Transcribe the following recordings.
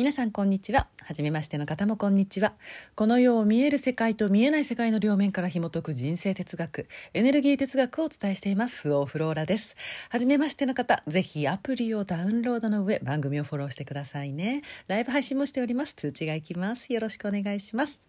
皆さんこんにちは。初めましての方もこんにちは。この世を見える世界と見えない世界の両面から紐解く人生哲学エネルギー哲学をお伝えしています。オフローラです。初めましての方ぜひアプリをダウンロードの上番組をフォローしてくださいね。ライブ配信もしております。通知がいきます。よろしくお願いします。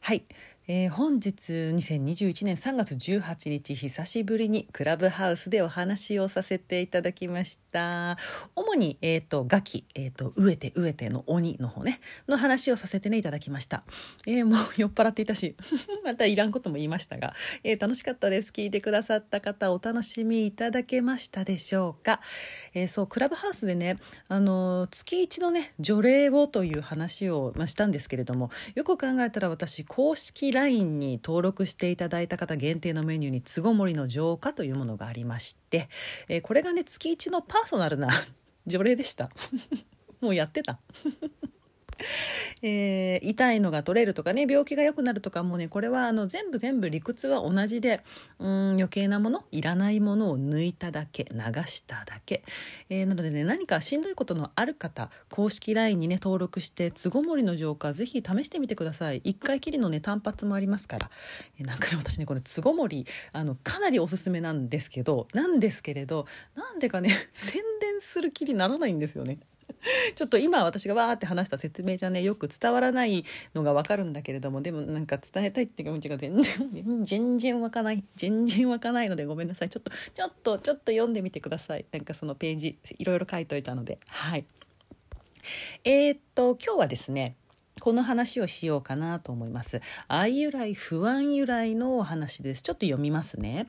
はい。えー、本日2021年3月18日久しぶりにクラブハウスでお話をさせていただきました。主に、えーと、ガキ、えーと、飢えて飢えての鬼の方ねの話をさせてねいただきました、えー、もう酔っ払っていたし またいらんことも言いましたが、えー、楽しかったです。聞いてくださった方お楽しみいただけましたでしょうか、えそうクラブハウスでねあの月1のね除霊をという話を、まあ、したんですけれどもよく考えたら私公式 LINE に登録していただいた方限定のメニューにつごもりの浄化というものがありまして、えー、これがね月1のパーソナルな 除霊でした。もうやってた。えー、痛いのが取れるとかね病気が良くなるとかもうねこれはあの全部全部理屈は同じでうん余計なものいらないものを抜いただけ流しただけ、えー、なのでね何かしんどいことのある方公式 LINE にね登録してつごもりの浄化ぜひ試してみてください。1回きりのね単発もありますから、えー、なんかね私ねこれつごもりあのかなりおすすめなんですけどなんですけれどなんでかね 宣伝する気にならないんですよね。ちょっと今私がわーって話した説明じゃねよく伝わらないのがわかるんだけれどもでもなんか伝えたいって気持ちが全然全然湧かない全然湧かないのでごめんなさい。ちょっとちょっとちょっと読んでみてください。なんかそのページいろいろ書いといたので。はい。えー、っと今日はですねこの話をしようかなと思います。愛由来、不安由来のお話です。ちょっと読みますね。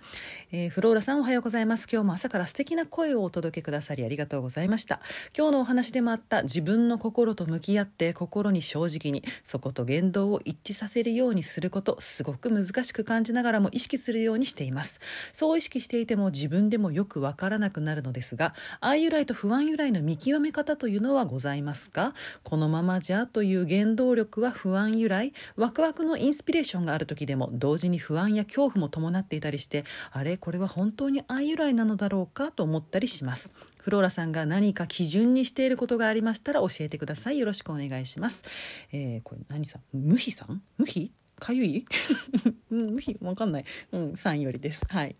えー、フローラさんおはようございます。今日も朝から素敵な声をお届けくださりありがとうございました。今日のお話でもあった自分の心と向き合って心に正直にそこと言動を一致させるようにすること、すごく難しく感じながらも意識するようにしています。そう意識していても自分でもよくわからなくなるのですが、愛由来と不安由来の見極め方というのはございますか？このままじゃという言動動力は不安由来ワクワクのインスピレーションがある時でも同時に不安や恐怖も伴っていたりしてあれこれは本当に愛由来なのだろうかと思ったりします。フローラさんが何か基準にしていることがありましたら教えてください。よろしくお願いします、えー、これ何さん？無比さん？無比かゆい？無比わかんない。うん3よりです。はい。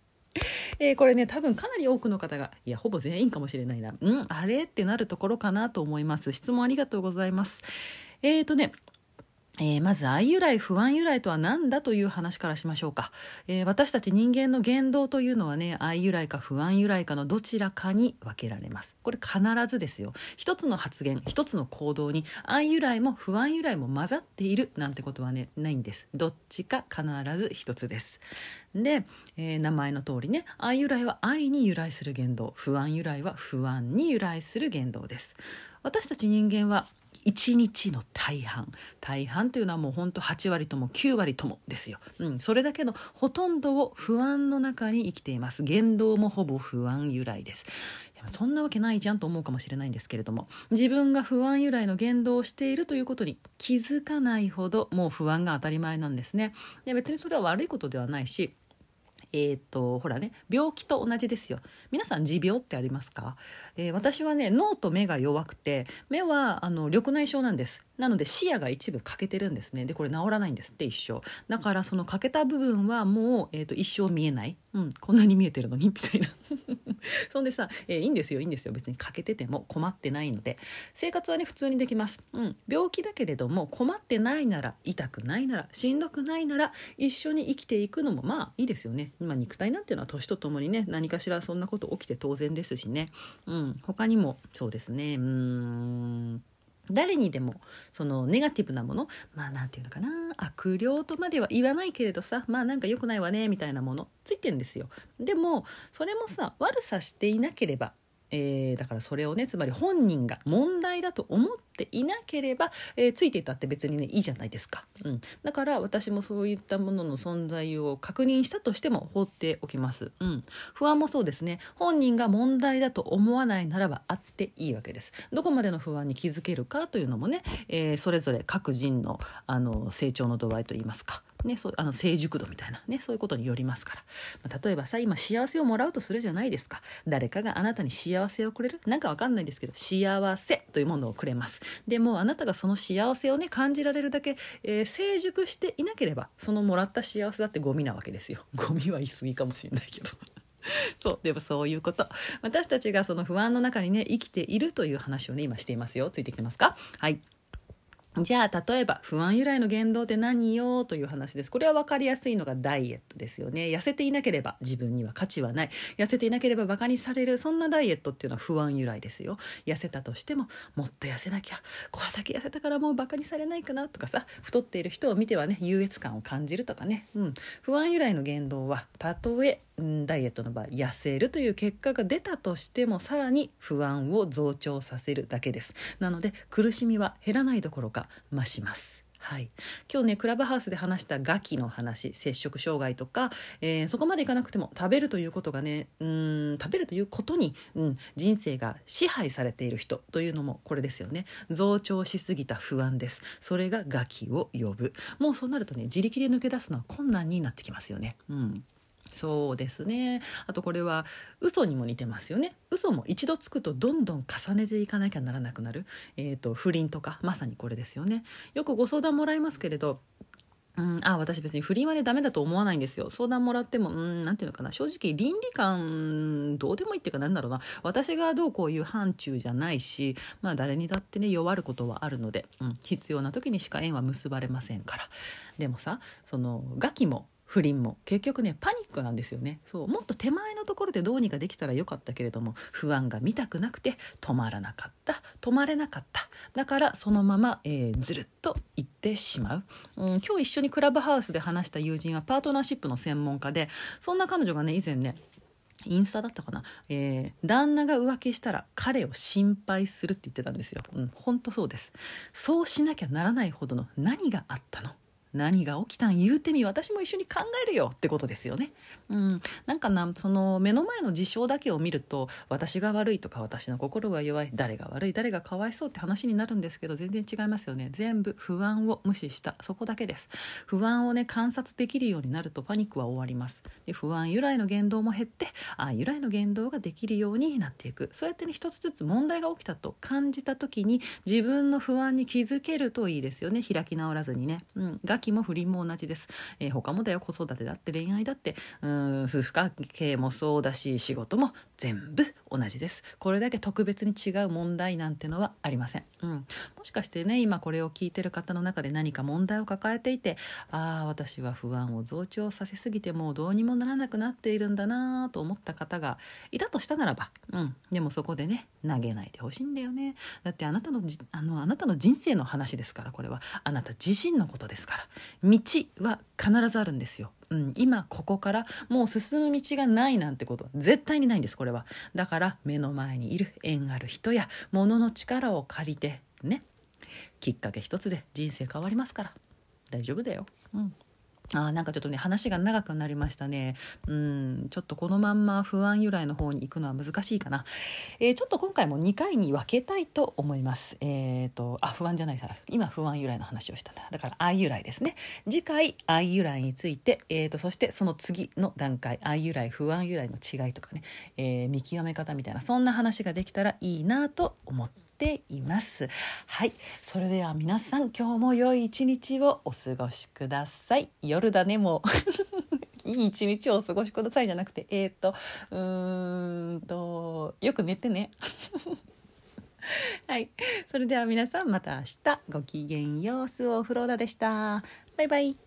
えー、これね多分かなり多くの方がいやほぼ全員かもしれないな。うんあれ？ってなるところかなと思います。質問ありがとうございます。えっ、ー、とねえー、まず愛由来不安由来とは何だという話からしましょうか、えー、私たち人間の言動というのはね愛由来か不安由来かのどちらかに分けられます。これ必ずですよ。一つの発言一つの行動に愛由来も不安由来も混ざっているなんてことはねないんです。どっちか必ず一つです。で、えー、名前の通りね愛由来は愛に由来する言動不安由来は不安に由来する言動です。私たち人間は1日の大半。大半というのはもうほんと8割とも9割ともですよ、うん、それだけのほとんどを不安の中に生きています。言動もほぼ不安由来です。そんなわけないじゃんと思うかもしれないんですけれども。自分が不安由来の言動をしているということに気づかないほどもう不安が当たり前なんですね。で別にそれは悪いことではないしえーと、ほらね病気と同じですよ。皆さん持病ってありますか、えー、私はね脳と目が弱くて目はあの緑内障なんです。なので視野が一部欠けてるんですね。でこれ治らないんですって一生。だからその欠けた部分はもう、えーと、一生見えない、うん、こんなに見えてるのにみたいな。そんでさ、えー、いいんですよいいんですよ。別に欠けてても困ってないので。生活はね普通にできます、うん、病気だけれども困ってないなら痛くないならしんどくないなら一緒に生きていくのもまあいいですよね。今肉体なんていうのは年とともにね何かしらそんなこと起きて当然ですしね、うん、他にもそうですね。うん。誰にでもそのネガティブなものまあ何て言うのかな悪霊とまでは言わないけれどさまあなんか良くないわねみたいなものついてんですよ。でもそれもさ悪さしていなければえー、だからそれをねつまり本人が問題だと思っていなければ、えー、ついていたって別にねいいじゃないですか、うん、だから私もそういったものの存在を確認したとしても放っておきます、うん、不安もそうですね。本人が問題だと思わないならばあっていいわけです。どこまでの不安に気づけるかというのもね、えー、それぞれ各人のあの成長の度合いといいますか。ね、そうあの成熟度みたいな、ね、そういうことによりますから、まあ、例えばさ今幸せをもらうとするじゃないですか。誰かがあなたに幸幸せをくれる？なんかわかんないですけど幸せというものをくれます。でもあなたがその幸せをね感じられるだけ、えー、成熟していなければそのもらった幸せだってゴミなわけですよ。ゴミは言い過ぎかもしれないけど。そうでもそういうこと。私たちがその不安の中にね生きているという話をね今していますよ。ついてきてますか？はい。じゃあ例えば不安由来の言動って何よという話です。これは分かりやすいのがダイエットですよね。痩せていなければ自分には価値はない。痩せていなければバカにされる。そんなダイエットっていうのは不安由来ですよ。痩せたとしてももっと痩せなきゃ。これだけ痩せたからもうバカにされないかなとかさ。太っている人を見てはね優越感を感じるとかね、うん、不安由来の言動はたとえダイエットの場合痩せるという結果が出たとしてもさらに不安を増長させるだけです。なので苦しみは減らないどころか増します。はい、今日ねクラブハウスで話した餓鬼の話摂食障害とか、えー、そこまでいかなくても食べるということがねうん食べるということに、うん、人生が支配されている人というのもこれですよね。増長しすぎた不安です。それが餓鬼を呼ぶ。もうそうなるとね自力で抜け出すのは困難になってきますよね。うん。そうですね。あとこれは嘘にも似てますよね。嘘も一度つくとどんどん重ねていかなきゃならなくなる、えーと、不倫とかまさにこれですよね。よくご相談もらいますけれどうん、あ私別に不倫はねダメだと思わないんですよ。相談もらってもうんなんていうのかな。正直倫理観どうでもいいっていうかなんだろうな。私がどうこういう範疇じゃないしまあ誰にだってね弱ることはあるので、うん、必要な時にしか縁は結ばれませんから。でもさそのガキも不倫も。結局ねパニックなんですよね。そう。もっと手前のところでどうにかできたらよかったけれども不安が見たくなくて止まらなかった。止まれなかった。だからそのまま、えー、ずるっと行ってしまう、うん、今日一緒にクラブハウスで話した友人はパートナーシップの専門家でそんな彼女がね以前ねインスタだったかな、えー、旦那が浮気したら彼を心配するって言ってたんですよ。うん、本当そうです。そうしなきゃならないほどの何があったの？何が起きたん言うてみ私も一緒に考えるよってことですよね。うん、なんかなその目の前の事象だけを見ると私が悪いとか私の心が弱い誰が悪い誰がかわいそうって話になるんですけど全然違いますよね。全部不安を無視したそこだけです。不安をね観察できるようになるとパニックは終わります。で不安由来の言動も減ってあ由来の言動ができるようになっていく。そうやってね一つずつ問題が起きたと感じた時に自分の不安に気づけるといいですよね。開き直らずにね、うん、ガキも不倫も同じです、えー、他もだよ。子育てだって恋愛だって。うん夫婦関係もそうだし仕事も全部同じです。これだけ特別に違う問題なんてのはありません、うん、もしかしてね今これを聞いてる方の中で何か問題を抱えていてああ私は不安を増長させすぎてもうどうにもならなくなっているんだなと思った方がいたとしたならば、うん、でもそこでね投げないでほしいんだよね。だってあなたのあのあなたの人生の話ですからこれは。あなた自身のことですから。道は必ずあるんですよ。うん、今ここからもう進む道がないなんてこと。は絶対にないんですこれは。だから目の前にいる縁ある人や物の力を借りてね。きっかけ一つで人生変わりますから。大丈夫だよ。うん。あなんかちょっとね話が長くなりましたね。うんちょっとこのまんま不安由来の方に行くのは難しいかな、えー、ちょっと今回も2回に分けたいと思います。えっ、ー、とあ不安じゃないさ。今不安由来の話をしたんだ。だから愛由来ですね。次回愛由来について、えーと、そしてその次の段階愛由来不安由来の違いとかね、えー、見極め方みたいなそんな話ができたらいいなと思ってています。はい。それでは皆さん今日も良い一日をお過ごしください。夜だねもう。いい一日をお過ごしくださいじゃなくてえっ、ー、とうーんとよく寝てね。はい。それでは皆さんまた明日。ごきげんよう。スオフローラでした。バイバイ。